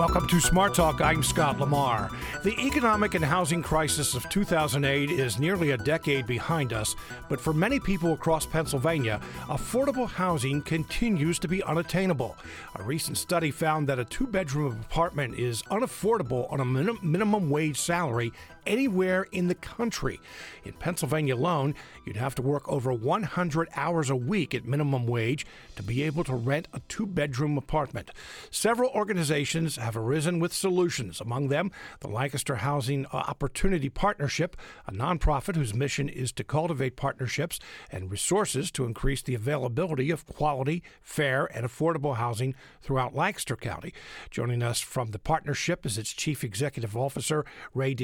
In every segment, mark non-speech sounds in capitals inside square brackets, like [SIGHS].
Welcome to Smart Talk. I'm Scott Lamar. The economic and housing crisis of 2008 is nearly a decade behind us, but for many people across Pennsylvania, affordable housing continues to be unattainable. A recent study found that a two bedroom apartment is unaffordable on a minim- minimum wage salary anywhere in the country. In Pennsylvania alone, you'd have to work over 100 hours a week at minimum wage to be able to rent a two bedroom apartment. Several organizations have arisen with solutions, among them the Lancaster Housing uh, Opportunity Partnership, a nonprofit whose mission is to cultivate partnerships and resources to increase the availability of quality, fair, and affordable housing throughout Lancaster County. Joining us from the partnership is its Chief Executive Officer, Ray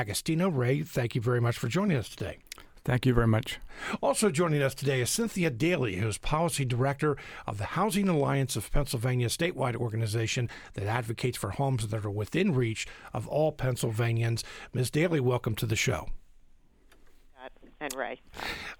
D'Agostino. Ray, thank you very much for joining us today. Thank you very much. Also joining us today is Cynthia Daly, who's Policy Director of the Housing Alliance of Pennsylvania, statewide organization that advocates for homes that are within reach of all Pennsylvanians. Ms. Daly, welcome to the show and Ray.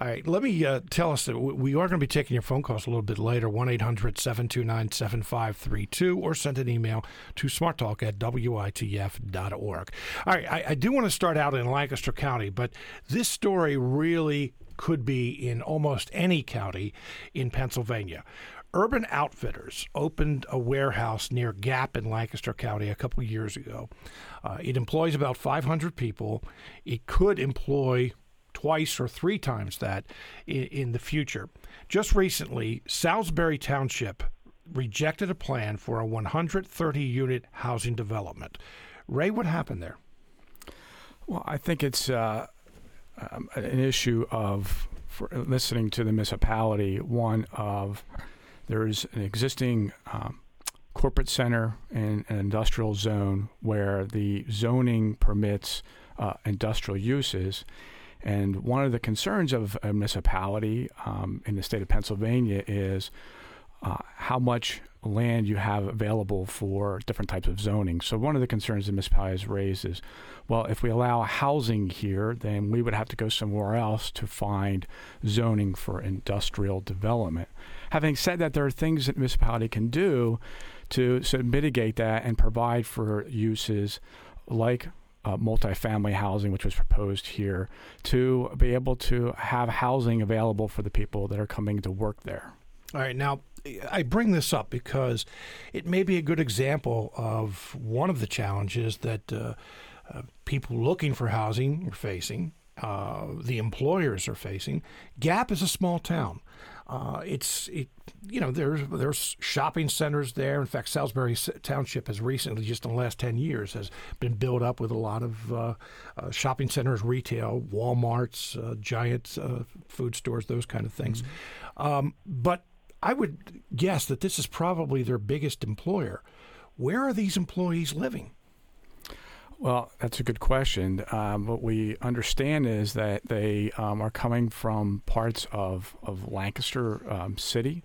All right, let me uh, tell us that we are going to be taking your phone calls a little bit later 1 800 729 7532 or send an email to smarttalk at witf.org. All right, I, I do want to start out in Lancaster County, but this story really could be in almost any county in Pennsylvania. Urban Outfitters opened a warehouse near Gap in Lancaster County a couple years ago. Uh, it employs about 500 people. It could employ twice or three times that in, in the future. Just recently, Salisbury Township rejected a plan for a 130 unit housing development. Ray, what happened there? Well, I think it's uh, um, an issue of listening to the municipality. One of there's an existing um, corporate center and an industrial zone where the zoning permits uh, industrial uses. And one of the concerns of a municipality um, in the state of Pennsylvania is uh, how much land you have available for different types of zoning. So one of the concerns the municipality has raised is, well, if we allow housing here, then we would have to go somewhere else to find zoning for industrial development. Having said that, there are things that municipality can do to sort of mitigate that and provide for uses like uh, multifamily housing, which was proposed here, to be able to have housing available for the people that are coming to work there. All right. Now, I bring this up because it may be a good example of one of the challenges that uh, uh, people looking for housing are facing, uh, the employers are facing. Gap is a small town. Uh, it's it, you know there's there's shopping centers there. In fact, Salisbury Township has recently, just in the last ten years, has been built up with a lot of uh, uh, shopping centers, retail, WalMarts, uh, giant uh, food stores, those kind of things. Mm-hmm. Um, but I would guess that this is probably their biggest employer. Where are these employees living? Well, that's a good question. Um, what we understand is that they um, are coming from parts of, of Lancaster um, City.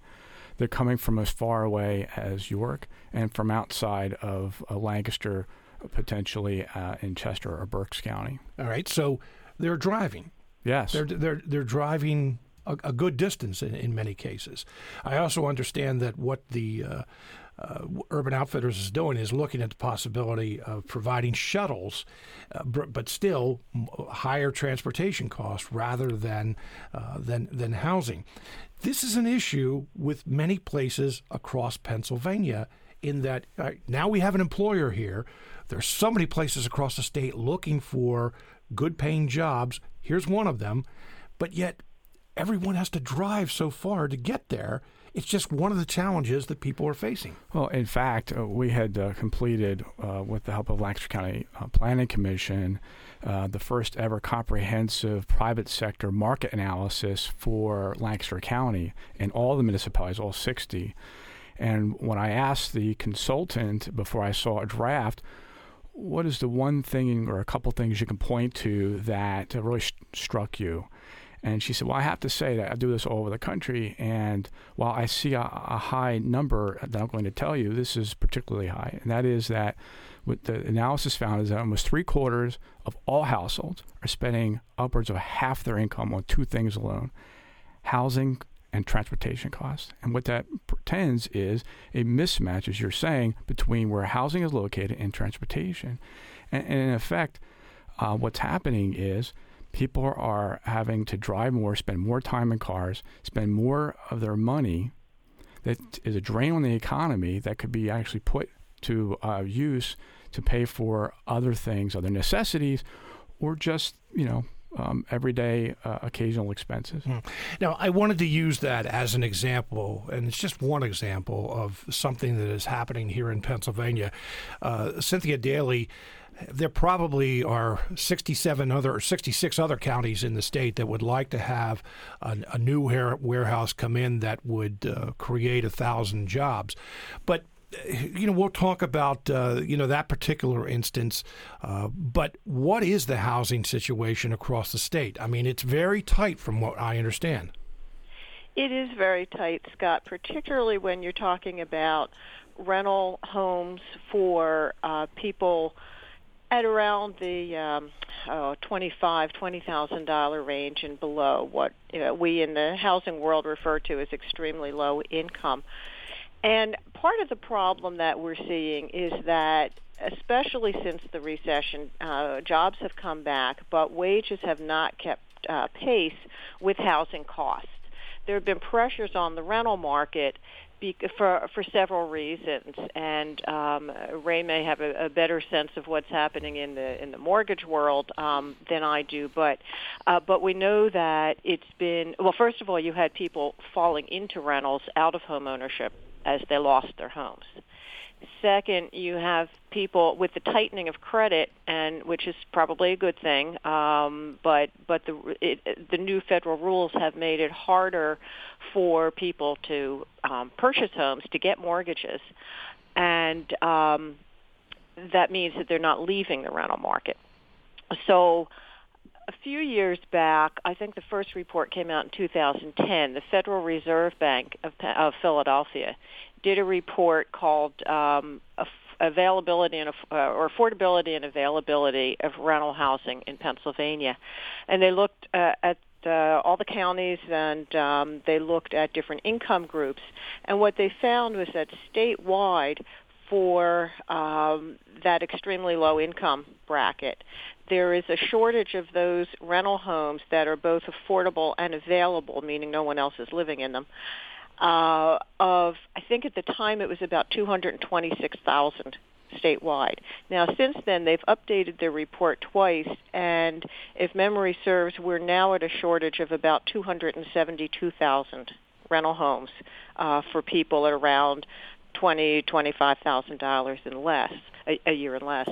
They're coming from as far away as York and from outside of uh, Lancaster, potentially uh, in Chester or Berks County. All right. So they're driving. Yes. They're, they're, they're driving a, a good distance in, in many cases. I also understand that what the uh, uh, Urban Outfitters is doing is looking at the possibility of providing shuttles, uh, but still higher transportation costs rather than uh, than than housing. This is an issue with many places across Pennsylvania. In that uh, now we have an employer here. There's so many places across the state looking for good paying jobs. Here's one of them, but yet everyone has to drive so far to get there it's just one of the challenges that people are facing. Well, in fact, uh, we had uh, completed, uh, with the help of Lancaster County uh, Planning Commission, uh, the first ever comprehensive private sector market analysis for Lancaster County and all the municipalities, all 60. And when I asked the consultant before I saw a draft, what is the one thing or a couple things you can point to that really sh- struck you? And she said, Well, I have to say that I do this all over the country. And while I see a, a, high number that I'm going to tell you, this is particularly high. And that is that what the analysis found is that almost three quarters of all households are spending upwards of half their income on two things alone housing and transportation costs. And what that pretends is a mismatch, as you're saying, between where housing is located and transportation. And, and in effect, uh, what's happening is people are having to drive more, spend more time in cars, spend more of their money that is a drain on the economy that could be actually put to uh, use to pay for other things, other necessities, or just, you know, um, everyday uh, occasional expenses. Mm. Now, I wanted to use that as an example, and it's just one example of something that is happening here in Pennsylvania. Uh, Cynthia Daly, there probably are 67 other or 66 other counties in the state that would like to have a, a new warehouse come in that would uh, create a thousand jobs. But you know, we'll talk about uh, you know that particular instance, uh, but what is the housing situation across the state? I mean, it's very tight, from what I understand. It is very tight, Scott, particularly when you're talking about rental homes for uh, people at around the um, oh, twenty-five, twenty thousand dollar range and below. What you know, we in the housing world refer to as extremely low income. And part of the problem that we're seeing is that, especially since the recession, uh, jobs have come back, but wages have not kept uh, pace with housing costs. There have been pressures on the rental market for for several reasons, and um, Ray may have a, a, better sense of what's happening in the in the mortgage world um, than I do. But uh, but we know that it's been well. First of all, you had people falling into rentals out of home ownership as they lost their homes. Second, you have people with the tightening of credit, and which is probably a good thing. Um, but but the it, the new federal rules have made it harder for people to um, purchase homes to get mortgages, and um, that means that they're not leaving the rental market. So a few years back, I think the first report came out in 2010. The Federal Reserve Bank of, of Philadelphia did a report called um, availability and uh, or affordability and availability of rental housing in Pennsylvania, and they looked uh, at uh, all the counties and um, they looked at different income groups, and what they found was that statewide for um, that extremely low income bracket. There is a shortage of those rental homes that are both affordable and available, meaning no one else is living in them. Uh, of I think at the time it was about 226,000 statewide. Now, since then, they've updated their report twice, and if memory serves, we're now at a shortage of about 272,000 rental homes uh, for people at around twenty twenty five thousand dollars and less a, a year and less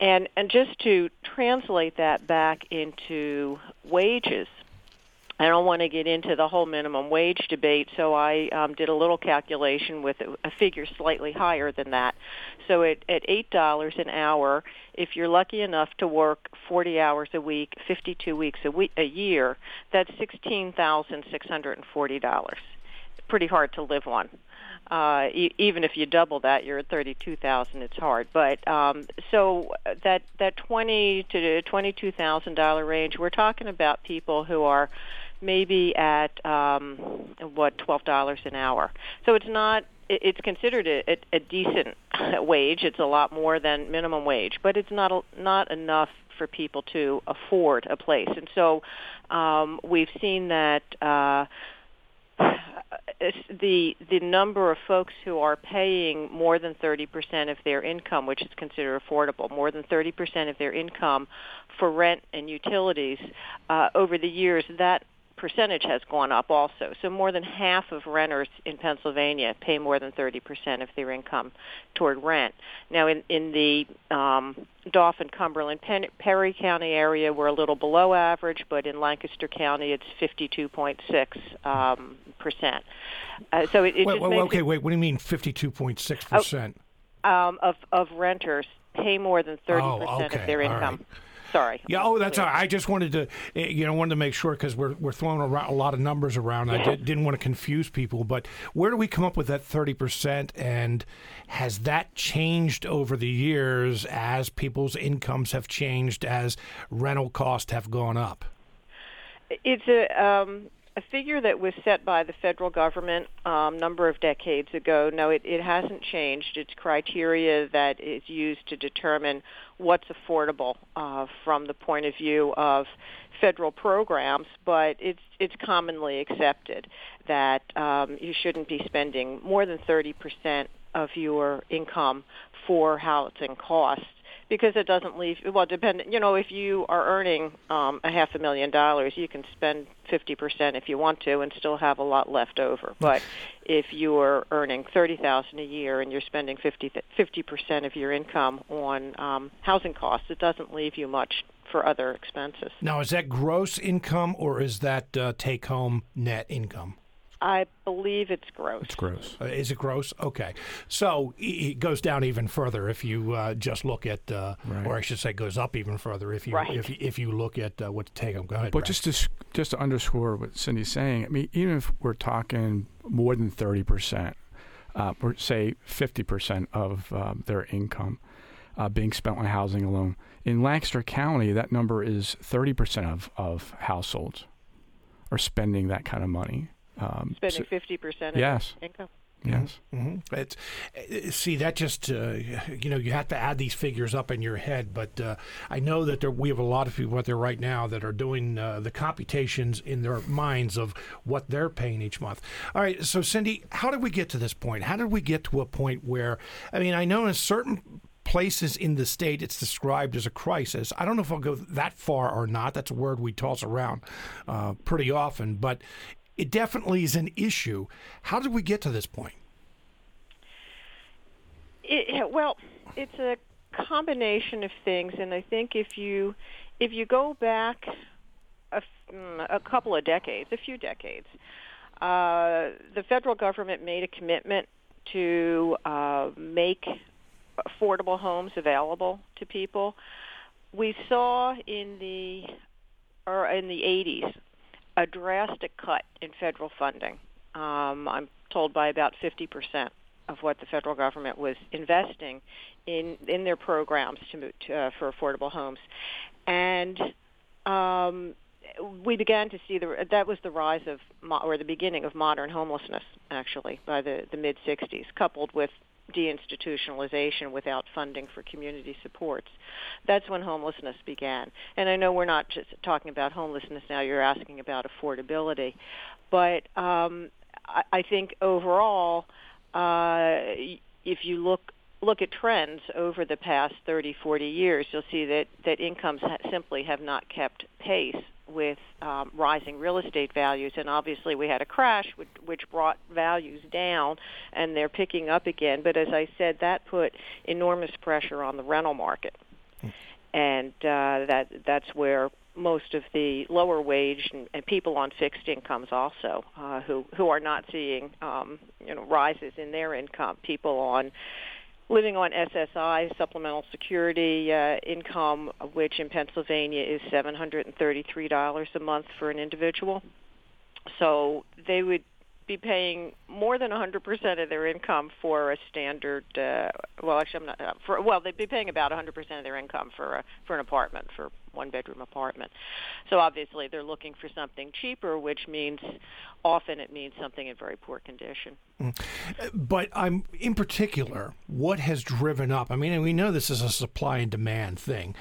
and and just to translate that back into wages I don't want to get into the whole minimum wage debate, so I um, did a little calculation with a, figure slightly higher than that. So at, at eight dollars an hour, if you're lucky enough to work 40 hours a week, 52 weeks a week a year, that's sixteen thousand six hundred and forty dollars. Pretty hard to live on uh, e- even if you double that, you're at 32,000. It's hard, but um, so that that 20 to 22,000 dollar range, we're talking about people who are maybe at um, what twelve dollars an hour. So it's not. It's considered a, a decent [LAUGHS] wage. It's a lot more than minimum wage, but it's not a, not enough for people to afford a place. And so um, we've seen that. Uh, [SIGHS] the the number of folks who are paying more than 30% of their income, which is considered affordable, more than 30% of their income for rent and utilities uh, over the years, that percentage has gone up also. So more than half of renters in Pennsylvania pay more than 30% of their income toward rent. Now in, in the um, Dauphin, Cumberland, Pen- Perry County area, we're a little below average, but in Lancaster County it's 52.6 um, percent. Uh, so it, it wait, just wait, okay, it, wait. What do you mean 52.6 percent? Um, of of renters pay more than 30 percent oh, okay. of their income. Right. Sorry. Yeah. Oh, that's all right. I just wanted to, eh, you know, wanted to make sure because we're we're throwing around a lot of numbers around. I did, didn't want to confuse people, but where do we come up with that thirty percent? And has that changed over the years as people's incomes have changed, as rental costs have gone up? It's a um, a figure that was set by the federal government a um, number of decades ago. No, it, it hasn't changed. It's criteria that is used to determine what's affordable uh, from the point of view of federal programs, but it's it's commonly accepted that um, you shouldn't be spending more than 30% of your income for housing costs because it doesn't leave well depend you know if you are earning um a half a million dollars you can spend 50% if you want to and still have a lot left over. [LAUGHS] But if you're earning 30,000 a year and you're spending 50 50% of your income on um housing costs it doesn't leave you much for other expenses. Now is that gross income or is that uh, take home net income I believe it's gross. It's gross. Uh, is it gross? Okay. So it goes down even further if you uh, just look at, uh, right. or I should say, goes up even further if you right. if if you look at uh, what to take them. Go ahead. But just to just to underscore what Cindy's saying, I mean, even if we're talking more than thirty percent, uh, or say fifty percent of um, their income uh, being spent on housing alone, in Lancaster County, that number is thirty percent of of households are spending that kind of money. Um, Spending fifty percent of yes. income. Yes. Mm-hmm. It's uh, see that just uh, you know you have to add these figures up in your head, but uh, I know that there, we have a lot of people out there right now that are doing uh, the computations in their minds of what they're paying each month. All right, so Cindy, how did we get to this point? How did we get to a point where I mean I know in certain places in the state it's described as a crisis. I don't know if I'll go that far or not. That's a word we toss around uh, pretty often, but it definitely is an issue. How did we get to this point? It, well, it's a combination of things, and I think if you if you go back a, mm, a couple of decades, a few decades, uh, the federal government made a commitment to uh, make affordable homes available to people. We saw in the or in the 80s a drastic cut in federal funding. Um, I'm told by about 50% of what the federal government was investing in in their programs to, to uh, for affordable homes, and um, we began to see the that was the rise of or the beginning of modern homelessness actually by the the mid 60s, coupled with deinstitutionalization without funding for community supports. That's when homelessness began. And I know we're not just talking about homelessness now, you're asking about affordability. But um, I, I think overall, uh, if you look look at trends over the past 30, 40 years, you'll see that, that incomes ha- simply have not kept pace with um, rising real estate values, and obviously we had a crash which, which brought values down, and they're picking up again. But as I said, that put enormous pressure on the rental market, and uh, that that's where most of the lower wage and, and people on fixed incomes also uh, who who are not seeing um, you know rises in their income, people on living on SSI, supplemental security uh, income, which in Pennsylvania is $733 a month for an individual. So they would be paying more than 100% of their income for a standard. Uh, well, actually, I'm not. Uh, for well, they'd be paying about 100% of their income for a for an apartment for one bedroom apartment. So obviously, they're looking for something cheaper, which means often it means something in very poor condition. Mm. But I'm in particular, what has driven up? I mean, we know this is a supply and demand thing,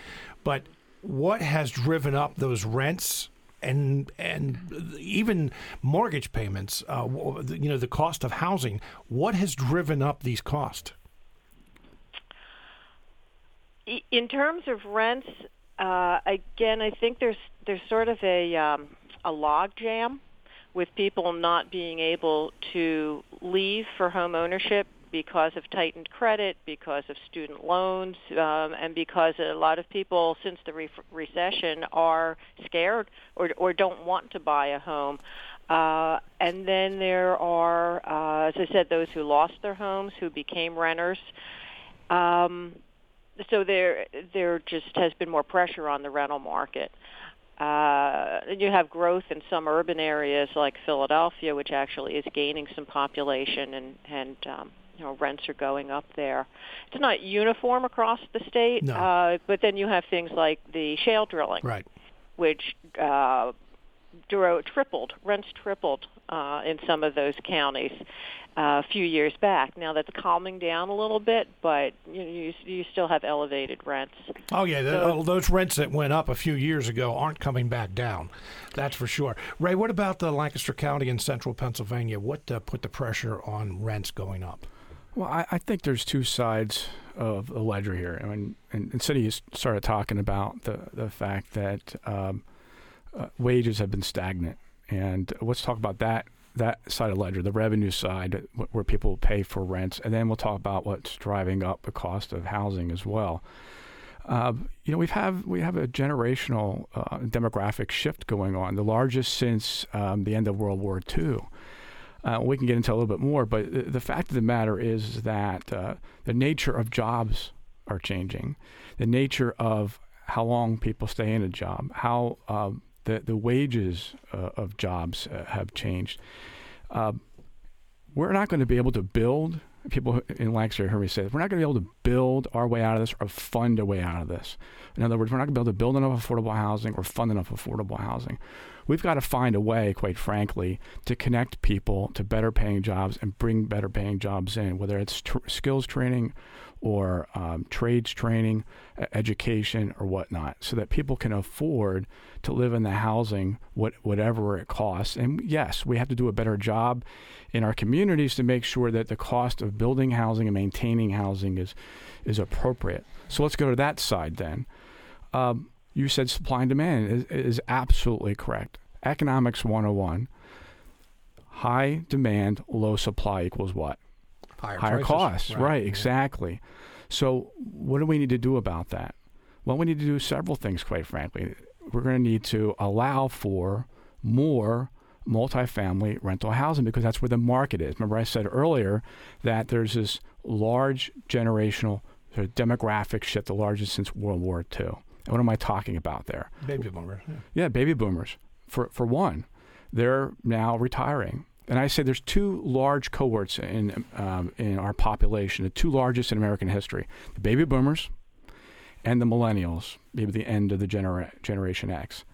but what has driven up those rents and and even mortgage payments, uh, you know, the cost of housing. What has driven up these costs? In terms of rents, uh, again, I think there's there's sort of a um, a log jam with people not being able to leave for home ownership because of tightened credit, because of student loans, um, and because a lot of people since the re- recession are scared or, or don't want to buy a home. Uh, and then there are, uh, as I said, those who lost their homes, who became renters. Um, so there, there just has been more pressure on the rental market. Uh, you have growth in some urban areas like Philadelphia, which actually is gaining some population, and and um, you know rents are going up there. It's not uniform across the state, no. uh, but then you have things like the shale drilling, right. which uh, dro- tripled. Rents tripled uh, in some of those counties uh, a few years back. Now that's calming down a little bit, but you you, you still have elevated rents. Oh yeah, So- uh, those rents that went up a few years ago aren't coming back down. That's for sure. Ray, what about the Lancaster County in central Pennsylvania? What uh, put the pressure on rents going up? Well, I, I think there's two sides of the ledger here. I mean, and, and Cindy has started talking about the the fact that um, uh, wages have been stagnant, and let's talk about that that side of ledger, the revenue side, where people pay for rents, and then we'll talk about what's driving up the cost of housing as well. Uh, you know, we have we have a generational uh, demographic shift going on, the largest since um, the end of World War II. Uh, we can get into a little bit more, but the, the fact of the matter is that uh, the nature of jobs are changing, the nature of how long people stay in a job, how um, the the wages uh, of jobs uh, have changed. Uh, we're not going to be able to build. People in Lancaster heard me say. We're not going to be able to build our way out of this or fund a way out of this. In other words, we're not going to be able to build enough affordable housing or fund enough affordable housing. We've got to find a way, quite frankly, to connect people to better paying jobs and bring better paying jobs in, whether it's tr- skills training or um, trades training, education, or whatnot, so that people can afford to live in the housing, what, whatever it costs. And yes, we have to do a better job in our communities to make sure that the cost of building housing and maintaining housing is, is appropriate. So let's go to that side then. Um, you said supply and demand is, is absolutely correct. Economics 101 high demand, low supply equals what? Higher, higher costs. Right, yeah. exactly. So, what do we need to do about that? Well, we need to do several things, quite frankly. We're going to need to allow for more multifamily rental housing because that's where the market is. Remember, I said earlier that there's this large generational sort of demographic shift, the largest since World War II. And what am I talking about there? Baby boomers. Yeah. Yeah, baby boomers. For for one, they're now retiring, and I say there's two large cohorts in um, in our population, the two largest in American history: the baby boomers and the millennials, maybe the end of the genera- Generation X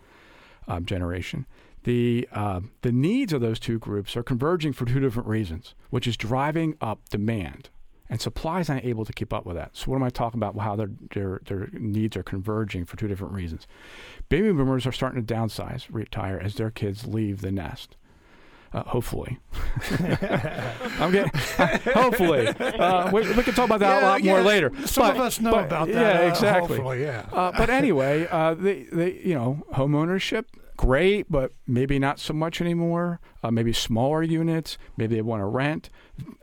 um, generation. The uh, the needs of those two groups are converging for two different reasons, which is driving up demand. And supply is not able to keep up with that. So what am I talking about? How their, their their needs are converging for two different reasons. Baby boomers are starting to downsize, retire as their kids leave the nest. Uh, hopefully, [LAUGHS] I'm getting. [LAUGHS] hopefully, uh, we, we can talk about that a Yeah, lot more later. Some But- of us know but- about that. Yeah, uh, exactly. Hopefully, yeah. Uh, but anyway, uh, they, they, you know, home ownership, great, but maybe not so much anymore. Uh, maybe smaller units. Maybe they want to rent.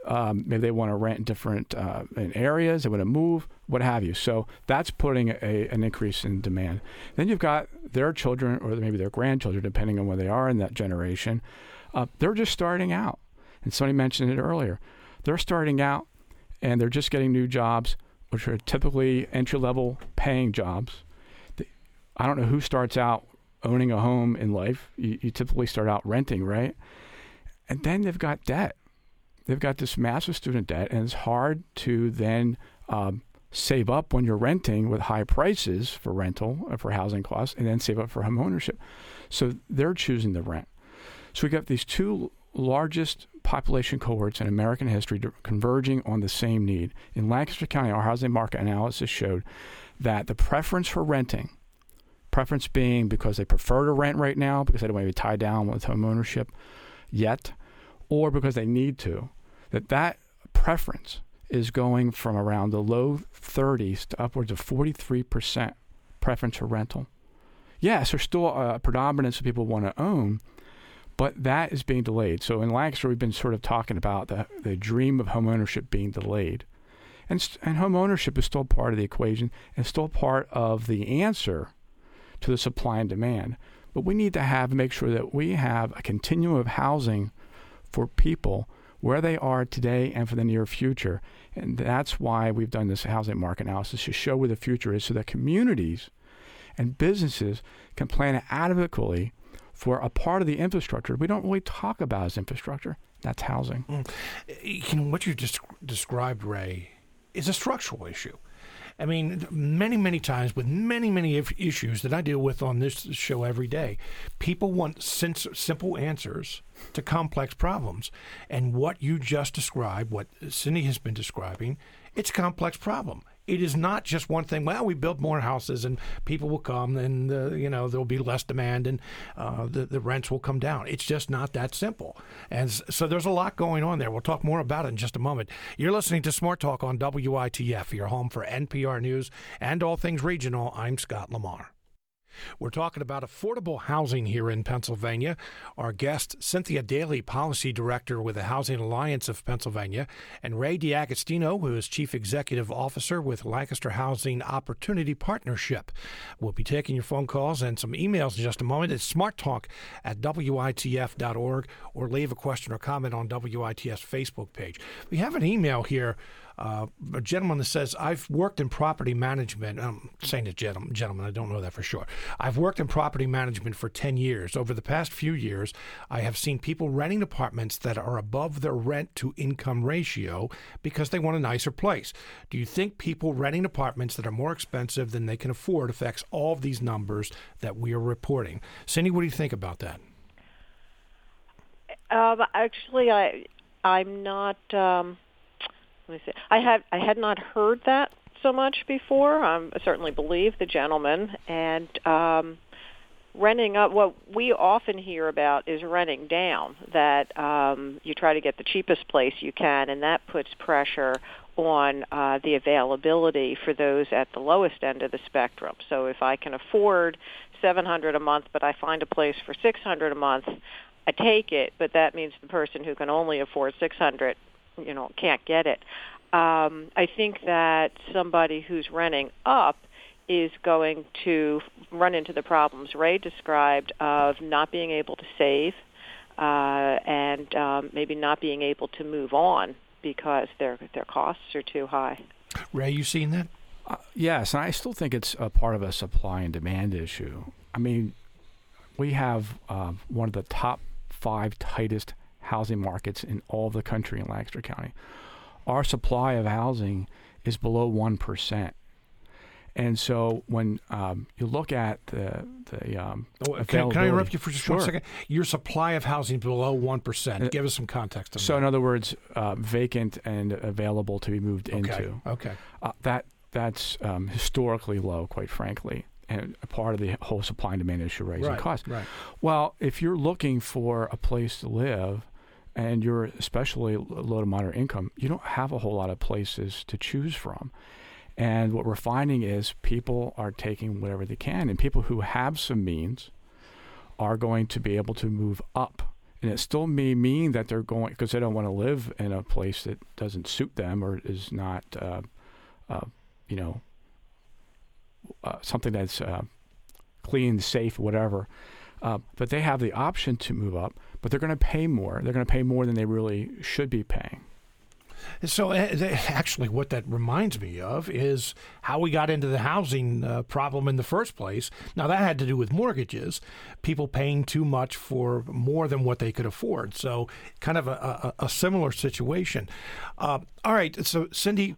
Um, maybe they want to rent in different uh, in areas. They want to move, what have you. So that's putting a, an increase in demand. Then you've got their children or maybe their grandchildren, depending on where they are in that generation. Uh, they're just starting out. And somebody mentioned it earlier. They're starting out and they're just getting new jobs, which are typically entry level paying jobs. I don't know who starts out owning a home in life. You, you typically start out renting, right? And then they've got debt. They've got this massive student debt, and it's hard to then um, save up when you're renting with high prices for rental uh, for housing costs, and then save up for home ownership. So they're choosing the rent. So we got these two largest population cohorts in American history converging on the same need. In Lancaster County, our housing market analysis showed that the preference for renting, preference being because they prefer to rent right now because they don't want to be tied down with home ownership yet, or because they need to, that that preference is going from around the low 30s to upwards of 43% preference for rental. Yes, there's still a predominance of people want to own, but that is being delayed. So in Lancaster, we've been sort of talking about the, the dream of home ownership being delayed. And, and home ownership is still part of the equation and still part of the answer to the supply and demand. But we need to have make sure that we have a continuum of housing for people where they are today and for the near future. And that's why we've done this housing market analysis to show where the future is so that communities and businesses can plan adequately for a part of the infrastructure we don't really talk about as infrastructure. That's housing. Mm. Eh, you know, what you just described, Ray, is a structural issue. I mean, many, many times with many, many issues that I deal with on this show every day, people want simple answers to complex problems. And what you just described, what Cindy has been describing, it's a complex problem. It is not just one thing. Well, we build more houses and people will come, and uh, you know there will be less demand and uh, the the rents will come down. It's just not that simple. And so there's a lot going on there. We'll talk more about it in just a moment. You're listening to Smart Talk on WITF, your home for NPR News and all things regional. I'm Scott Lamar. We're talking about affordable housing here in Pennsylvania. Our guest, Cynthia Daly, Policy Director with the Housing Alliance of Pennsylvania, and Ray D'Agostino, who is Chief Executive Officer with Lancaster Housing Opportunity Partnership. We'll be taking your phone calls and some emails in just a moment. It's smarttalk at witf.org or leave a question or comment on WITF's Facebook page. We have an email here uh, a gentleman that says, I've worked in property management. I'm saying a gentleman, gentleman, I don't know that for sure. I've worked in property management for 10 years. Over the past few years, I have seen people renting apartments that are above their rent to income ratio because they want a nicer place. Do you think people renting apartments that are more expensive than they can afford affects all of these numbers that we are reporting? Cindy, what do you think about that? Um, actually, I I'm not. Um, me see. I had I had not heard that so much before. Um, I certainly believe the gentleman and um, renting up. What we often hear about is renting down. That um, you try to get the cheapest place you can, and that puts pressure on uh, the availability for those at the lowest end of the spectrum. So if I can afford 700 a month, but I find a place for 600 a month, I take it. But that means the person who can only afford 600 you know can't get it. Um, I think that somebody who's renting up is going to run into the problems Ray described of not being able to save uh, and um, maybe not being able to move on because their their costs are too high. Ray, you seen that? Uh, yes, and I still think it's a part of a supply and demand issue. I mean, we have uh, one of the top five tightest housing markets in all of the country in Lancaster County. Our supply of housing is below 1%. And so when um, you look at the the um, oh, can, can, I interrupt you for just sure. one second? Your supply of housing below one percent. Uh, Give us some context. On so, that. in other words, uh, vacant and available to be moved okay. into. Okay. Uh, that that's um, historically low, quite frankly and a part of the whole supply and demand issue raising right, costs. Right. Well, if you're looking for a place to live, and you're especially low to moderate income, you don't have a whole lot of places to choose from. And what we're finding is people are taking whatever they can, and people who have some means are going to be able to move up. And it still may mean that they're going because they don't want to live in a place that doesn't suit them or is not, uh, uh, you know, uh, something that's uh, clean, safe, whatever. Uh, but they have the option to move up but they're going to pay more. They're going to pay more than they really should be paying. So, uh, actually, what that reminds me of is how we got into the housing uh, problem in the first place. Now, that had to do with mortgages, people paying too much for more than what they could afford. So, kind of a, a, a similar situation. Uh, all right. So, Cindy,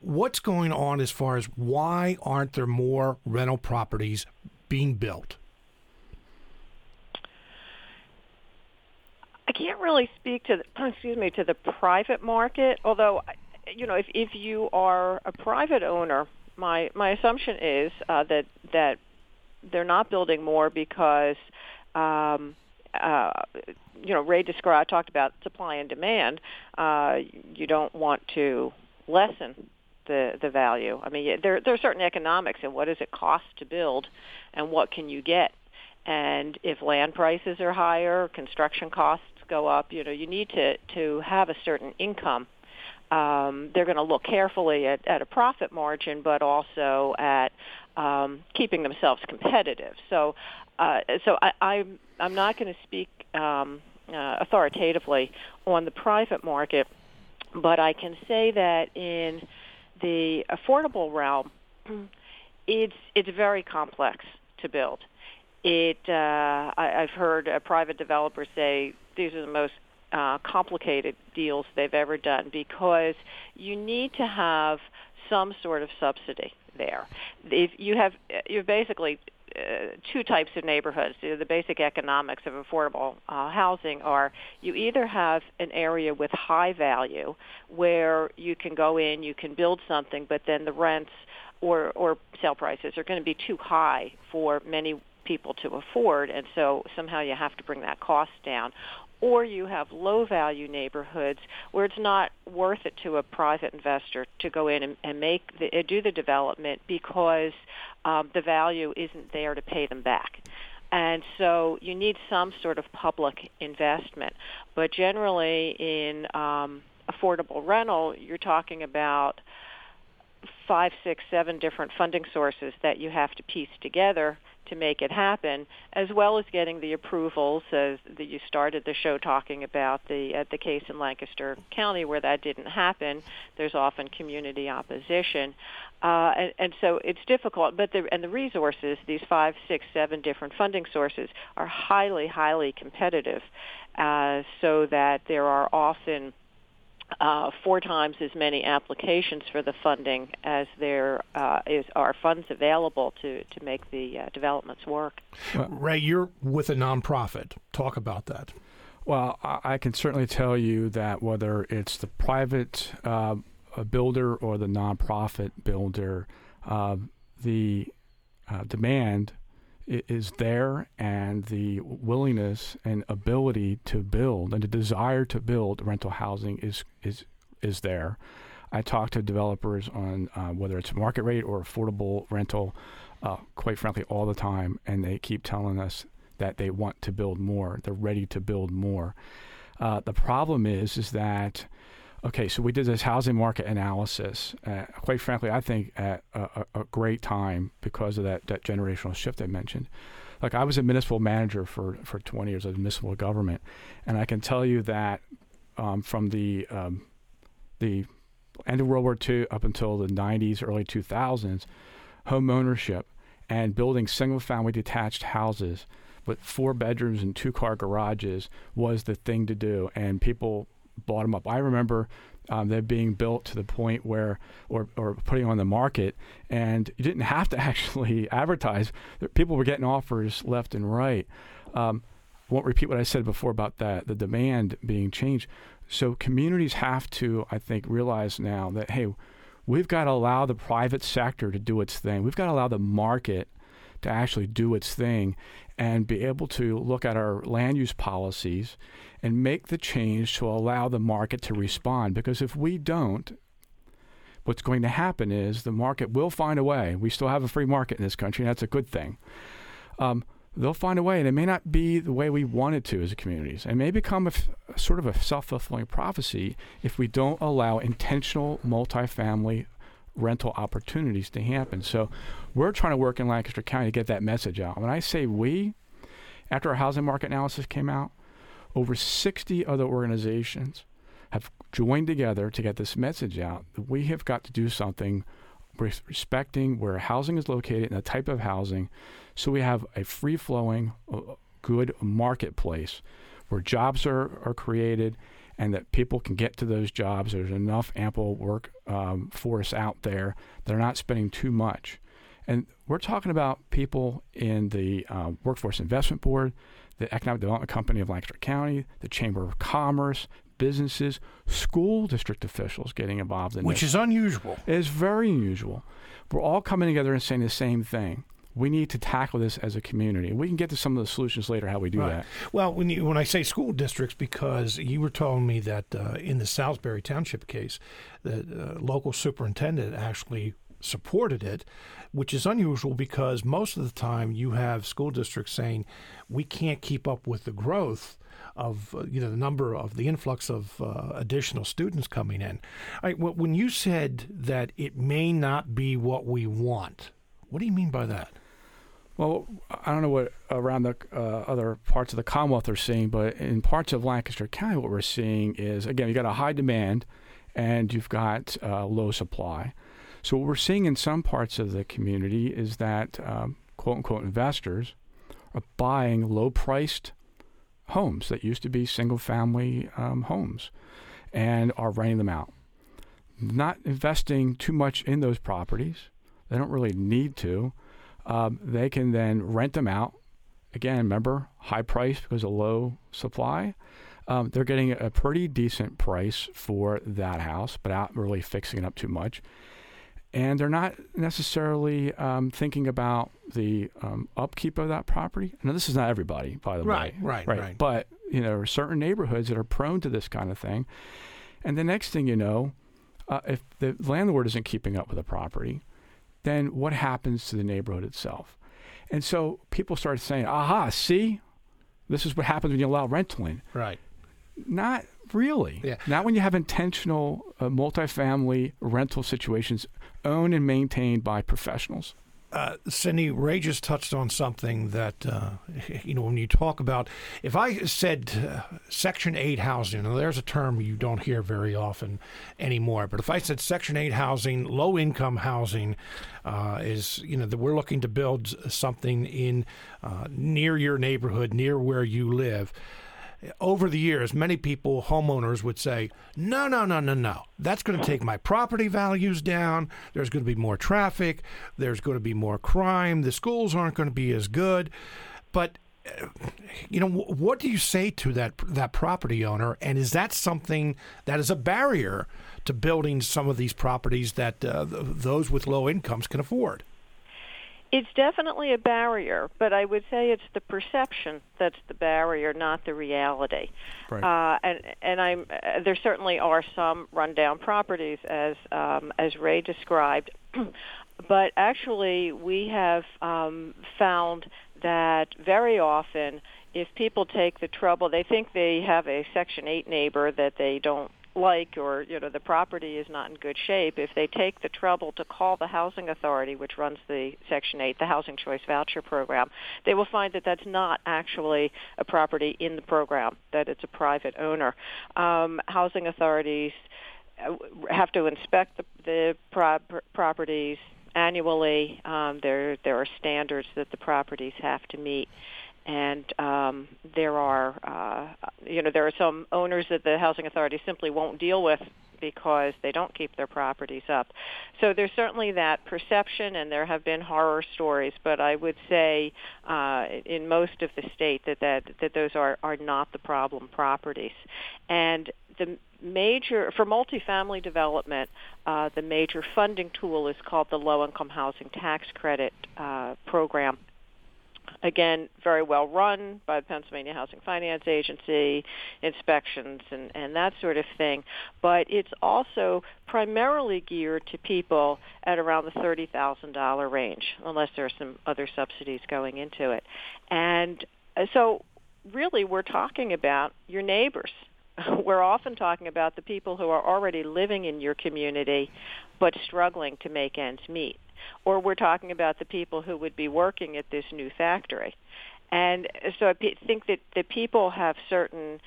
what's going on as far as why aren't there more rental properties being built? I can't really speak to the, [CLEARS THROAT] excuse me to the private market, although you know if if you are a private owner, my my assumption is uh, that that they're not building more because um, uh, you know Ray described talked about supply and demand. Uh, you don't want to lessen the the value. I mean, there there are certain economics and what does it cost to build, and what can you get. And if land prices are higher, construction costs go up, you know, you need to to have a certain income. Um, they're going to look carefully at, at a profit margin, but also at um, keeping themselves competitive. So, uh, so I, I'm I'm not going to speak um, uh, authoritatively on the private market, but I can say that in the affordable realm, [CLEARS THROAT] it's it's very complex to build. It uh, I, I've heard a private developer say these are the most uh, complicated deals they've ever done because you need to have some sort of subsidy there. If you have you have basically uh, two types of neighborhoods. The basic economics of affordable uh, housing are you either have an area with high value where you can go in, you can build something, but then the rents or, or sale prices are going to be too high for many people to afford, and so somehow you have to bring that cost down or you have low value neighborhoods where it's not worth it to a private investor to go in and, and make the, do the development because um, the value isn't there to pay them back. And so you need some sort of public investment. But generally in um, affordable rental, you're talking about five, six, seven different funding sources that you have to piece together to make it happen, as well as getting the approvals. As the, you started the show talking about the uh, the case in Lancaster County where that didn't happen. There's often community opposition, uh, and, and so it's difficult. But the and the resources, these five, six, seven different funding sources, are highly, highly competitive, uh, so that there are often uh, four times as many applications for the funding as there uh, is, are funds available to, to make the uh, developments work. Well, Ray, you're with a nonprofit. Talk about that. Well, I can certainly tell you that whether it's the private uh, builder or the nonprofit builder, uh, the uh, demand is there and the willingness and ability to build and the desire to build rental housing is is is there. I talk to developers on uh, whether it's market rate or affordable rental, uh, quite frankly, all the time, and they keep telling us that they want to build more. They're ready to build more. Uh, the problem is, is that Okay, so we did this housing market analysis. Uh, quite frankly, I think at a, a, great time because of that, that generational shift I mentioned. Like I was a municipal manager for, for 20 years of municipal government, and I can tell you that um, from the um, the end of World War II up until the 90s, early 2000s, home ownership and building single-family detached houses with four bedrooms and two-car garages was the thing to do, and people bought them up. I remember um, them being built to the point where, or, or putting on the market, and you didn't [LAUGHS] have to actually advertise. People were getting offers left and right. Um, won't repeat what I said before about that, the demand being changed. So communities have to, I think, realize now that, hey, we've got to allow the private sector to do its thing. We've got to allow the market to actually do its thing and be able to look at our land use policies and make the change to allow the market to respond. Because if we don't, what's going to happen is the market will find a way. We still have a free market in this country, and that's a good thing. Um, they'll find a way, and it may not be the way we want it to as a communities. It may become a, f- sort of a self fulfilling prophecy if we don't allow intentional multifamily rental opportunities to happen. So we're trying to work in Lancaster County to get that message out. When I say we, after our housing market analysis came out, over 60 other organizations have joined together to get this message out that we have got to do something respecting where housing is located and the type of housing so we have a free flowing, uh, good marketplace where jobs are, are created and that people can get to those jobs. There's enough ample work um, force out there. They're not spending too much. And we're talking about people in the uh, Workforce Investment Board, the Economic Development Company of Lancaster County, the Chamber of Commerce, businesses, school district officials getting involved in Which this. is unusual. It is very unusual. We're all coming together and saying the same thing we need to tackle this as a community. We can get to some of the solutions later how we do right. that. Well, when you, when I say school districts, because you were telling me that uh, in the Salisbury Township case, the uh, local superintendent actually supported it, which is unusual because most of the time you have school districts saying we can't keep up with the growth of uh, you know the number of the influx of uh, additional students coming in. Right, when you said that it may not be what we want, what do you mean by that? Well, I don't know what around the uh, other parts of the Commonwealth are seeing, but in parts of Lancaster County, what we're seeing is again, you've got a high demand and you've got uh, low supply. So what we're seeing in some parts of the community is that um, quote unquote investors are buying low-priced homes that used to be single-family um, homes and are renting them out. not investing too much in those properties. They don't really need to. Um, they can then rent them out. Again, remember, high price because of low supply. Um, they're getting a pretty decent price for that house, but not really fixing it up too much. And they're not necessarily um, thinking about the um, upkeep of that property. Now, this is not everybody, by the right, way. Right, right, right. But you know, there are certain neighborhoods that are prone to this kind of thing. And the next thing you know, uh, if the landlord isn't keeping up with the property, then what happens to the neighborhood itself? And so people started saying, aha, see, this is what happens when you allow rental. Right. Not really. Yeah. Not when you have intentional uh, multifamily rental situations owned and maintained by professionals. Uh, Cindy, Ray just touched on something that, uh, [LAUGHS] you know, when you talk about, if I said uh, Section 8 housing, there's a term you don't hear very often anymore, but if I said Section 8 housing, low income housing uh, is, you know, that we're looking to build something in uh, near your neighborhood, near where you live over the years, many people, homeowners, would say, no, no, no, no, no. That's going to take my property values down. There's going to be more traffic. There's going to be more crime. The schools aren't going to be as good. But uh, you know what do you say to that that property owner and is that something that is a barrier to building some of these properties that uh, those with low incomes can afford it's definitely a barrier, but I would say it's the perception that's the barrier, not the reality. Right. Uh, and and I'm uh, there certainly are some rundown properties as um, as Ray described, [CLEARS THROAT] but actually we have um, found that very often if people take the trouble, they think they have a Section 8 neighbor that they don't like or you know the property is not in good shape if they take the trouble to call the housing authority which runs the section 8 the housing choice voucher program they will find that that's not actually a property in the program that it's a private owner. Um, housing authorities uh, have to inspect the, the pro- properties annually. Um, there there are standards that the properties have to meet and um, there are uh, you know there are some owners that the housing authority simply won't deal with because they don't keep their properties up. So there's certainly that perception, and there have been horror stories. But I would say uh, in most of the state that that, that those are, are not the problem properties, and the major for multifamily development, uh, the major funding tool is called the Low Income Housing Tax Credit uh, Program again, very well run by the Pennsylvania Housing Finance Agency, inspections and, and that sort of thing. But it's also primarily geared to people at around the $30,000 range, unless there are some other subsidies going into it. And uh, so really we're talking about your neighbors. [LAUGHS] We're often talking about the people who are already living in your community but struggling to make ends meet or we're talking about the people who would be working at this new factory. And so I think that the people have certain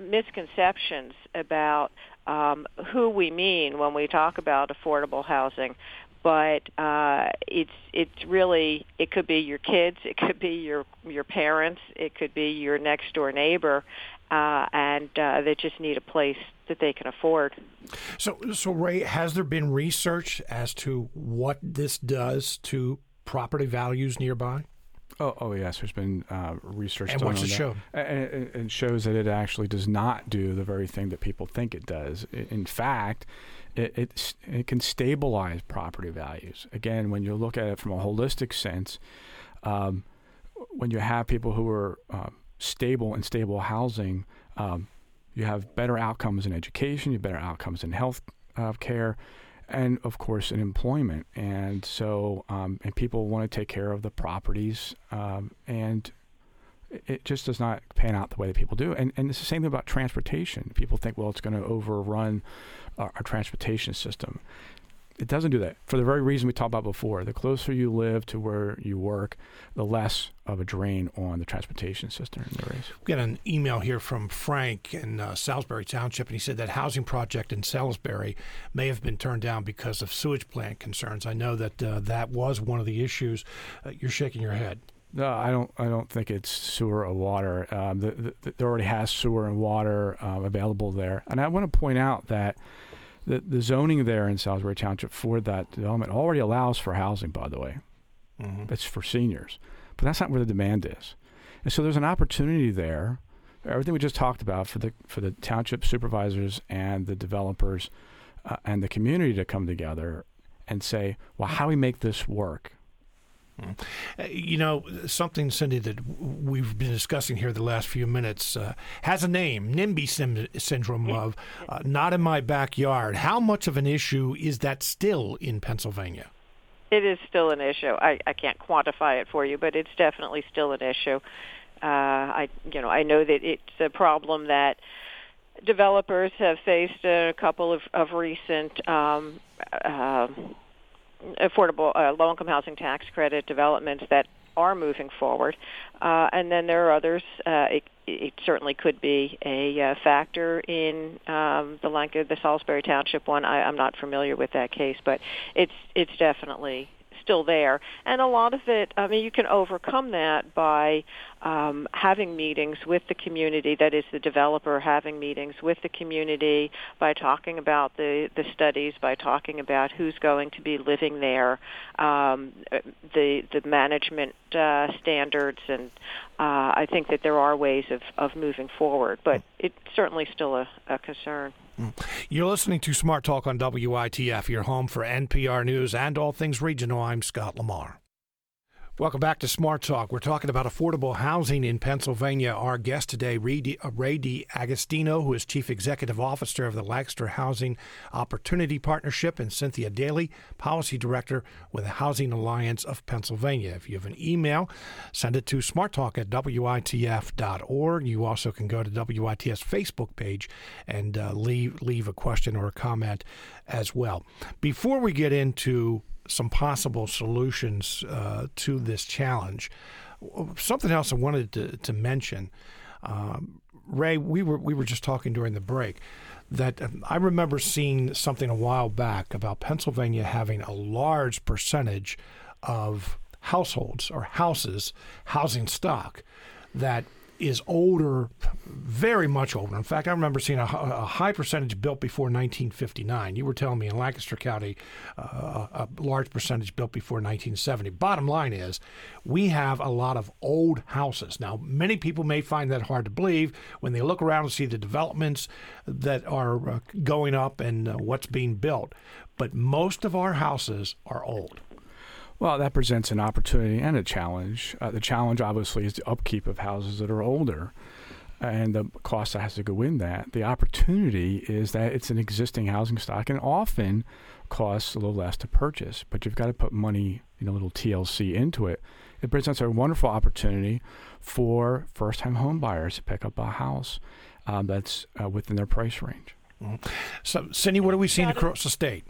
misconceptions about um, who we mean when we talk about affordable housing. But uh, it's it's really it could be your kids, it could be your your parents, it could be your next door neighbor, uh, and uh, they just need a place that they can afford. So, so Ray, has there been research as to what this does to property values nearby? Oh, oh yes. There's been uh, research and done what's it show? And it, it shows that it actually does not do the very thing that people think it does. In fact, it, it, it can stabilize property values. Again, when you look at it from a holistic sense, um, when you have people who are uh, stable and stable housing, um, you have better outcomes in education, you have better outcomes in health uh, care, and of course in employment. And so, um, and people want to take care of the properties, um, and it just does not pan out the way that people do. And and it's the same thing about transportation. People think, well, it's going to overrun our, our transportation system it doesn't do that for the very reason we talked about before. The closer you live to where you work, the less of a drain on the transportation system there is. We got an email here from Frank in uh, Salisbury Township, and he said that housing project in Salisbury may have been turned down because of sewage plant concerns. I know that uh, that was one of the issues. Uh, you're shaking your head. No, I don't. I don't think it's sewer or water. Um, the, the, there already has sewer and water um, available there, and I want to point out that the, the zoning there in Salisbury Township for that development already allows for housing, by the way. Mhm. It's for seniors. But that's not where the demand is. And so there's an opportunity there. Everything we just talked about for the for the township supervisors and the developers uh, and the community to come together and say, well, how do we make this work? Uh, You know, something, Cindy, that we've been discussing here the last few minutes uh, has a name NIMBY sim- syndrome of uh, not in my backyard. How much of an issue is that still in Pennsylvania? It is still an issue. I, I can't quantify it for you, but it's definitely still an issue. Uh, I you know I know that it's a problem that developers have faced in a couple of, of recent um, uh, affordable uh, low-income housing tax credit developments that are moving forward, uh, and then there are others. Uh, it, it certainly could be a uh, factor in um, the Lanka, the Salisbury Township one. I, I'm not familiar with that case, but it's it's definitely still there. And a lot of it, I mean, you can overcome that by um, having meetings with the community, that is the developer having meetings with the community, by talking about the, the studies, by talking about who's going to be living there, um, the, the management uh, standards, and uh, I think that there are ways of, of moving forward, but it's certainly still a, a concern. You're listening to Smart Talk on WITF, your home for NPR News and all things regional. I'm Scott Lamar. Welcome back to Smart Talk. We're talking about affordable housing in Pennsylvania. Our guest today, Ray uh, Agostino, who is Chief Executive Officer of the Lancaster Housing Opportunity Partnership, and Cynthia Daley, Policy Director with the Housing Alliance of Pennsylvania. If you have an email, send it to smarttalk at witf.org. You also can go to WITF's Facebook page and uh, leave leave a question or a comment as well. Before we get into some possible solutions uh, to this challenge. Something else I wanted to, to mention, um, Ray. We were we were just talking during the break that um, I remember seeing something a while back about Pennsylvania having a large percentage of households or houses, housing stock that is older, very much older. In fact, I remember seeing a, a high percentage built before 1959. You were telling me in Lancaster County, uh, a large percentage built before 1970. Bottom line is, we have a lot of old houses. Now, many people may find that hard to believe when they look around and see the developments that are uh, going up and uh, what's being built. But most of our houses are old. Well, that presents an opportunity and a challenge. Uh, the challenge, obviously, is the upkeep of houses that are older and the cost that has to go in that. The opportunity is that it's an existing housing stock and often costs a little less to purchase, but you've got to put money, you know, a little TLC into it. It presents a wonderful opportunity for first time home buyers to pick up a house um, that's uh, within their price range. Mm-hmm. So, Cindy, what are we seeing across the state?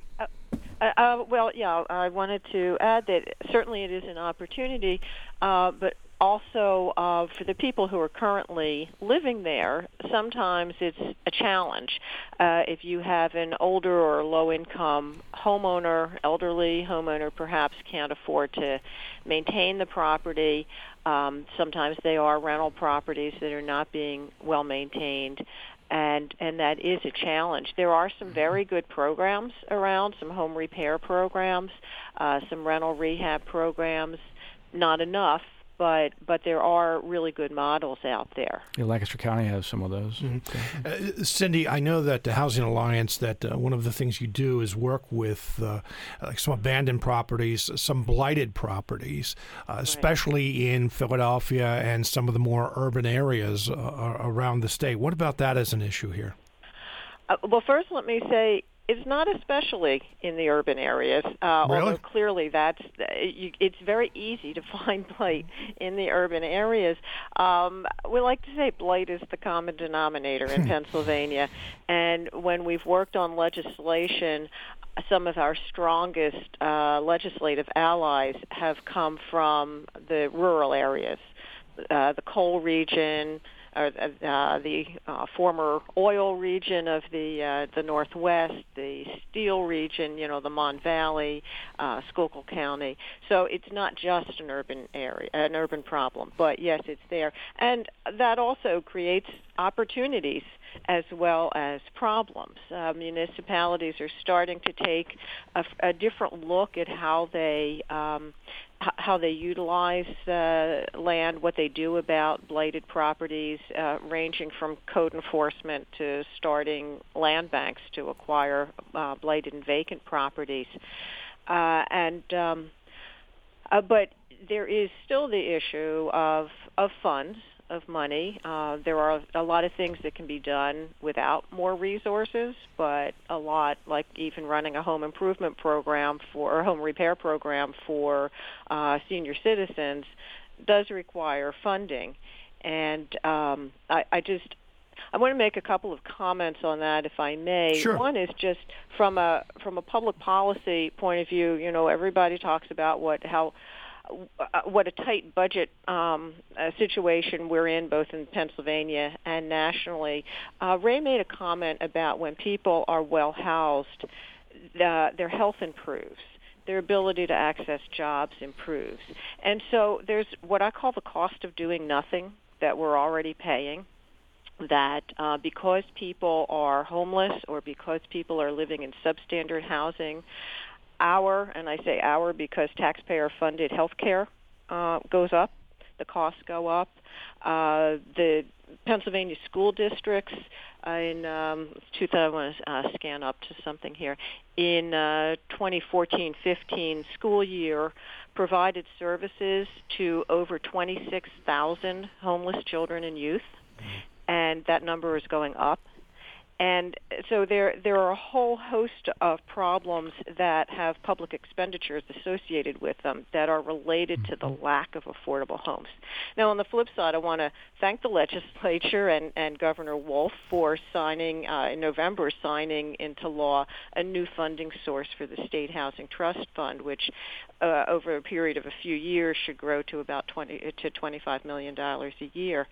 Uh, uh, well, yeah, I wanted to add that certainly it is an opportunity, uh, but also uh, for the people who are currently living there, sometimes it's a challenge. Uh, if you have an older or low income homeowner, elderly homeowner, perhaps can't afford to maintain the property. Um, sometimes they are rental properties that are not being well maintained and and that is a challenge. There are some very good programs around, some home repair programs, uh, some rental rehab programs. Not enough, but but there are really good models out there. Yeah, Lancaster County has some of those. Mm-hmm. Uh, Cindy, I know that the Housing Alliance, that uh, one of the things you do is work with uh, like some abandoned properties, some blighted properties, uh, especially in Philadelphia and some of the more urban areas uh, around the state. What about that as an issue here? Uh, well, first, let me say it's not especially in the urban areas. Uh, really? Although clearly that's you, it's very easy to [LAUGHS] find blight in the urban areas. Um, we like to say blight is the common denominator in [LAUGHS] Pennsylvania, and when we've worked on legislation. Some of our strongest uh, legislative allies have come from the rural areas, uh, the coal region, or uh, the uh, former oil region of the uh, the Northwest, the steel region, you know, the Mon Valley, uh, Schuylkill County. So it's not just an urban area, an urban problem, but yes, it's there, and that also creates opportunities as well as problems. Uh, municipalities are starting to take a, a different look at how they um, how they utilize uh, land, what they do about blighted properties, uh, ranging from code enforcement to starting land banks to acquire uh, blighted and vacant properties. Uh, and um, uh, but there is still the issue of of funds of money. Uh, there are a lot of things that can be done without more resources, but a lot, like even running a home improvement program for or home repair program for uh, senior citizens, does require funding. And um, I, I just I want to make a couple of comments on that, if I may. Sure. One is just from a from a public policy point of view. You know, everybody talks about what how what a tight budget um, uh, situation we're in, both in Pennsylvania and nationally. Uh, Ray made a comment about when people are well housed, the, their health improves. Their ability to access jobs improves. And so there's what I call the cost of doing nothing that we're already paying that uh, because people are homeless or because people are living in substandard housing, our, and I say our because taxpayer-funded health care uh, goes up, the costs go up. Uh, the Pennsylvania school districts uh, in um, 2000, I want to uh, scan up to something here. In uh, 2014-15 school year, provided services to over 26,000 homeless children and youth, and that number is going up and so there there are a whole host of problems that have public expenditures associated with them that are related to the mm-hmm. lack of affordable homes. Now, on the flip side, I want to thank the legislature and, and Governor Wolf for signing uh, in November, signing into law a new funding source for the State Housing Trust Fund, which uh, over a period of a few years should grow to about 20 to 25 million dollars a year.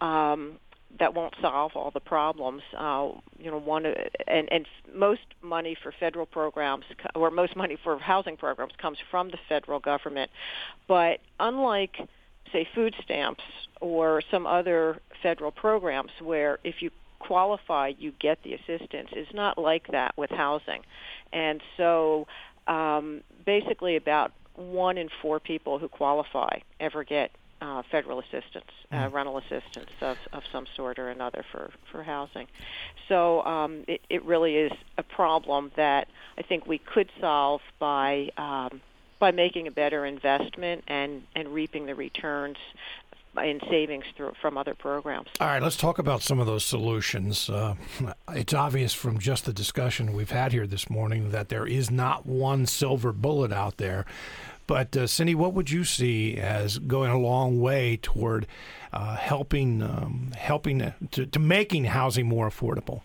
Um, that won't solve all the problems. Uh, you know, one and and most money for federal programs or most money for housing programs comes from the federal government, but unlike say food stamps or some other federal programs where if you qualify you get the assistance is not like that with housing, and so um, basically about one in four people who qualify ever get uh, federal assistance, uh, mm. rental assistance of, of some sort or another for, for housing. So um, it, it really is a problem that I think we could solve by um, by making a better investment and, and reaping the returns in savings through, from other programs. All right, let's talk about some of those solutions. Uh, it's obvious from just the discussion we've had here this morning that there is not one silver bullet out there. But uh, Cindy, what would you see as going a long way toward uh, helping um, helping to, to making housing more affordable?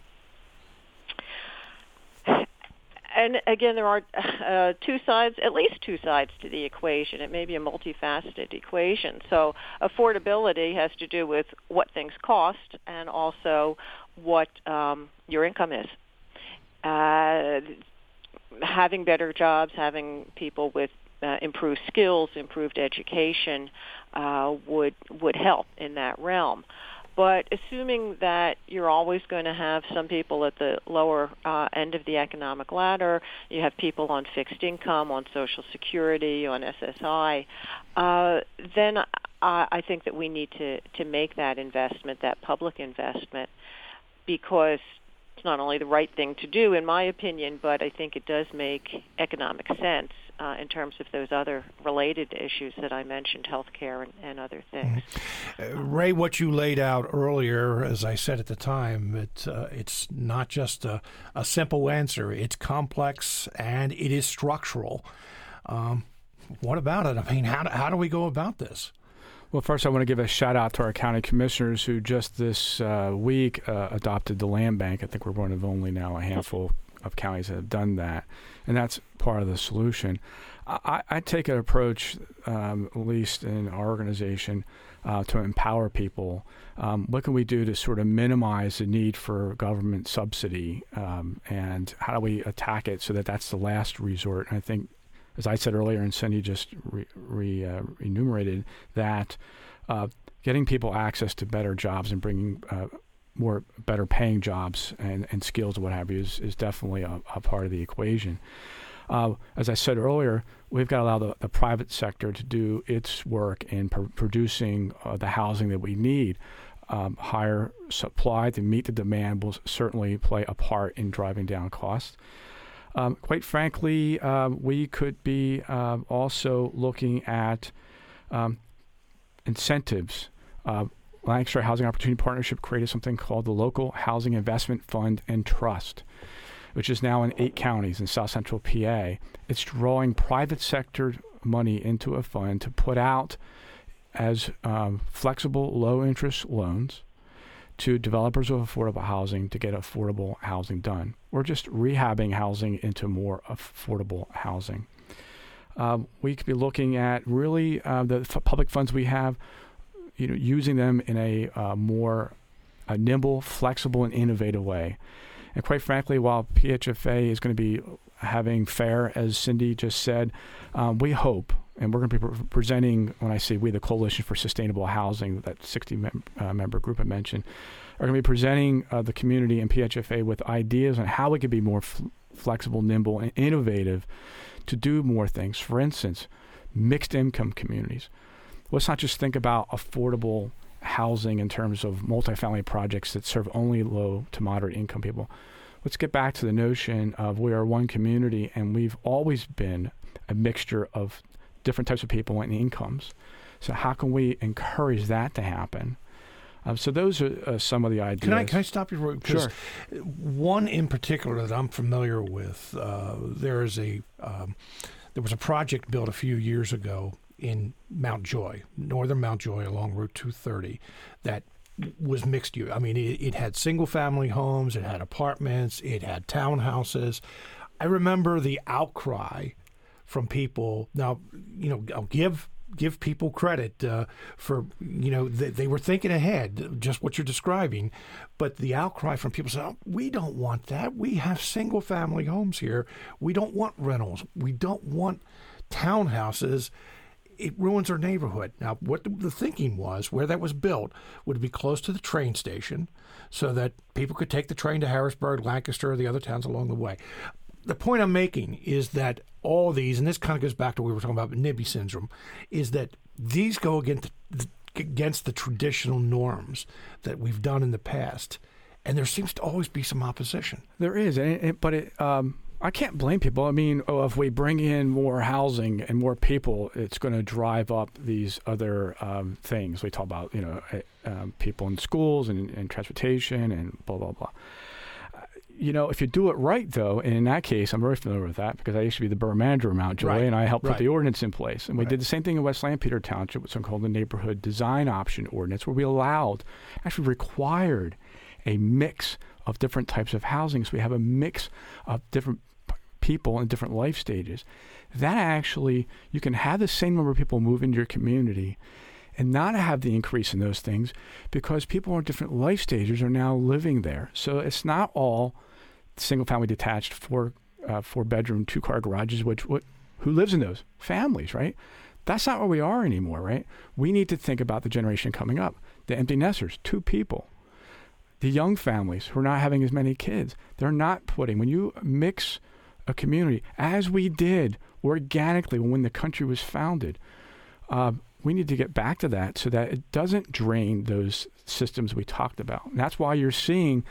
and again, there are uh, two sides, at least two sides to the equation. It may be a multifaceted equation. So affordability has to do with what things cost and also what um, your income is. Uh, having better jobs, having people with uh, improved skills, improved education uh, would would help in that realm. But assuming that you're always going to have some people at the lower uh, end of the economic ladder, you have people on fixed income, on Social Security, on SSI, uh, then I, I think that we need to, to make that investment, that public investment, because it's not only the right thing to do, in my opinion, but I think it does make economic sense uh, in terms of those other related issues that I mentioned, healthcare and, and other things. Uh, Ray, what you laid out earlier, as I said at the time, it's uh, it's not just a, a, simple answer. It's complex and it is structural. Um, what about it? I mean, how do, how do we go about this? Well, first, I want to give a shout out to our county commissioners who just this uh, week uh, adopted the land bank. I think we're one of only now a handful of counties that have done that, and that's part of the solution. I, I take an approach, um, at least in our organization, uh, to empower people. Um, what can we do to sort of minimize the need for government subsidy, um, and how do we attack it so that that's the last resort? And I think as I said earlier, and Cindy just re, re uh, enumerated, that uh, getting people access to better jobs and bringing uh, more better paying jobs and, and skills what have you is, is definitely a, a part of the equation. Uh, as I said earlier, we've got to allow the, the private sector to do its work in pr- producing uh, the housing that we need. Um, higher supply to meet the demand will certainly play a part in driving down costs. Um, quite frankly, uh, we could be uh, also looking at um, incentives. Lancaster Housing Opportunity Partnership created something called the Local Housing Investment Fund and Trust, which is now in eight counties in south central PA. It's drawing private sector money into a fund to put out as um, flexible, low interest loans to developers of affordable housing to get affordable housing done. We're just rehabbing housing into more affordable housing. Um, we could be looking at really uh, the f- public funds we have, you know, using them in a uh, more a nimble, flexible, and innovative way. And quite frankly, while PHFA is going to be having FAIR, as Cindy just said, um, we hope, and we're going to be pre- presenting, when I say we, the Coalition for Sustainable Housing, that 60 mem- uh, member group I mentioned, are going to be presenting uh, the community and PHFA with ideas on how we could be more f- flexible, nimble, and innovative to do more things. For instance, mixed income communities. Let's not just think about affordable housing in terms of multifamily projects that serve only low to moderate income people. Let's get back to the notion of we are one community and we've always been a mixture of different types of people and incomes. So, how can we encourage that to happen? Um, so those are uh, some of the ideas. Can I can I stop you sure? One in particular that I'm familiar with. Uh, there is a um, there was a project built a few years ago in Mount Joy, northern Mount Joy, along Route 230, that was mixed use. I mean, it, it had single family homes, it had apartments, it had townhouses. I remember the outcry from people. Now, you know, I'll give give people credit uh, for you know they, they, were thinking ahead, just what you're describing. But the outcry from people said oh, "We don't want that. We have single family homes here. We don't want rentals. We don't want townhouses." It ruins our neighborhood. Now, what the thinking was, where that was built, would be close to the train station, so that people could take the train to Harrisburg, Lancaster, or the other towns along the way the point I'm making is that all these, and this kind of goes back to what we were talking about NIMBY syndrome, is that these go against the, against the traditional norms that we've done in the past, and there seems to always be some opposition. There is, but it, um, I can't blame people. I mean, oh, if we bring in more housing and more people, it's going to drive up these other um, things. We talk about, you know, um, people in schools and, and transportation and blah blah blah you know, if you do it right, though, and in that case, I'm very familiar with that because I used to be the borough manager of Mount Joy, right. and I helped right. put the ordinance in place. And we did the same thing in West Lampeter Township, what's called the Neighborhood Design Option Ordinance, where we allowed, actually required, a mix of different types of housing. So we have a mix of different people in different life stages. That actually, you can have the same number of people move into your community and not have the increase in those things because people in different life stages are now living there. So it's not all single family detached four uh, four bedroom two car garages which what who lives in those families right that's not where we are anymore right we need to think about the generation coming up the empty nesters two people the young families who are not having as many kids they're not putting when you mix a community as we did organically when the country was founded uh, we need to get back to that so that it doesn't drain those systems we talked about and that's why you're seeing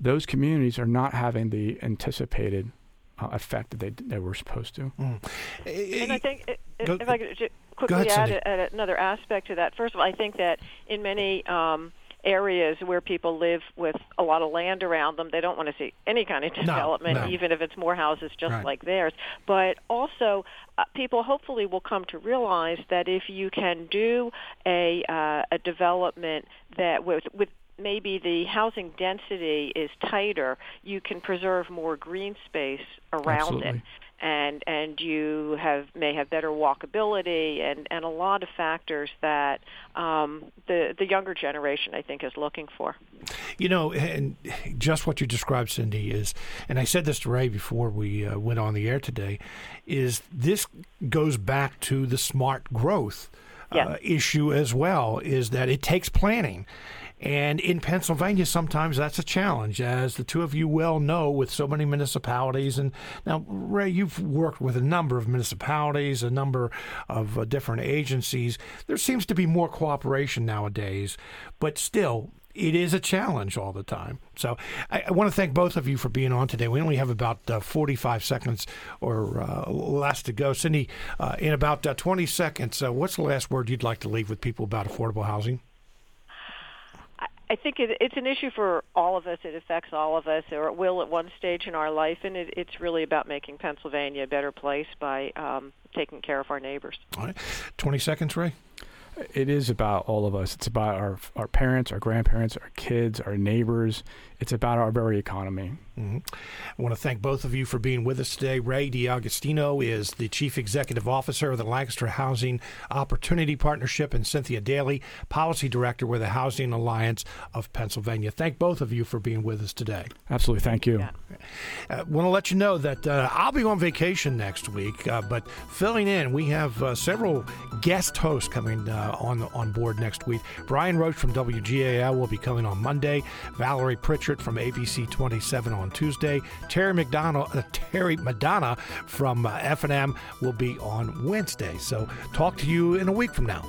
those communities are not having the anticipated uh, effect that they, they were supposed to. Mm. And I think, if, go, if I could quickly ahead, add, another aspect to that. First of all, I think that in many um, areas where people live with a lot of land around them, they don't want to see any kind of development, no, no. even if it's more houses just right. like theirs. But also, uh, people hopefully will come to realize that if you can do a uh, a development that with with maybe the housing density is tighter, you can preserve more green space around Absolutely. it. And and you have may have better walkability and, and a lot of factors that um, the the younger generation I think is looking for. You know, and just what you described, Cindy, is, and I said this to Ray before we uh, went on the air today, is this goes back to the smart growth uh, issue as well. Is that it takes planning And in Pennsylvania, sometimes that's a challenge, as the two of you well know, with so many municipalities. And now, Ray, you've worked with a number of municipalities, a number of uh, different agencies. There seems to be more cooperation nowadays, but still, it is a challenge all the time. So I, I, want to thank both of you for being on today. We only have about uh, 45 seconds or uh, less to go. Cindy, uh, in about uh, 20 seconds, uh, what's the last word you'd like to leave with people about affordable housing? I think it, it's an issue for all of us. It affects all of us, or it will at one stage in our life, and it, it's really about making Pennsylvania a better place by um, taking care of our neighbors. All right, 20 seconds, Ray it is about all of us. It's about our our parents, our grandparents, our kids, our neighbors. It's about our very economy. Mm-hmm. I want to thank both of you for being with us today. Ray D'Agostino is the Chief Executive Officer of the Lancaster Housing Opportunity Partnership, and Cynthia Daley, Policy Director with the Housing Alliance of Pennsylvania. Thank both of you for being with us today. Absolutely. Thank you. Yeah. I uh, want to let you know that uh, I'll be on vacation next week, uh, but filling in, we have uh, several guest hosts coming uh, on on board next week. Brian Roach from WGAL will be coming on Monday. Valerie Pritchard from ABC 27 on Tuesday. Terry McDonald, uh, Terry Madonna from uh, F&M will be on Wednesday. So talk to you in a week from now.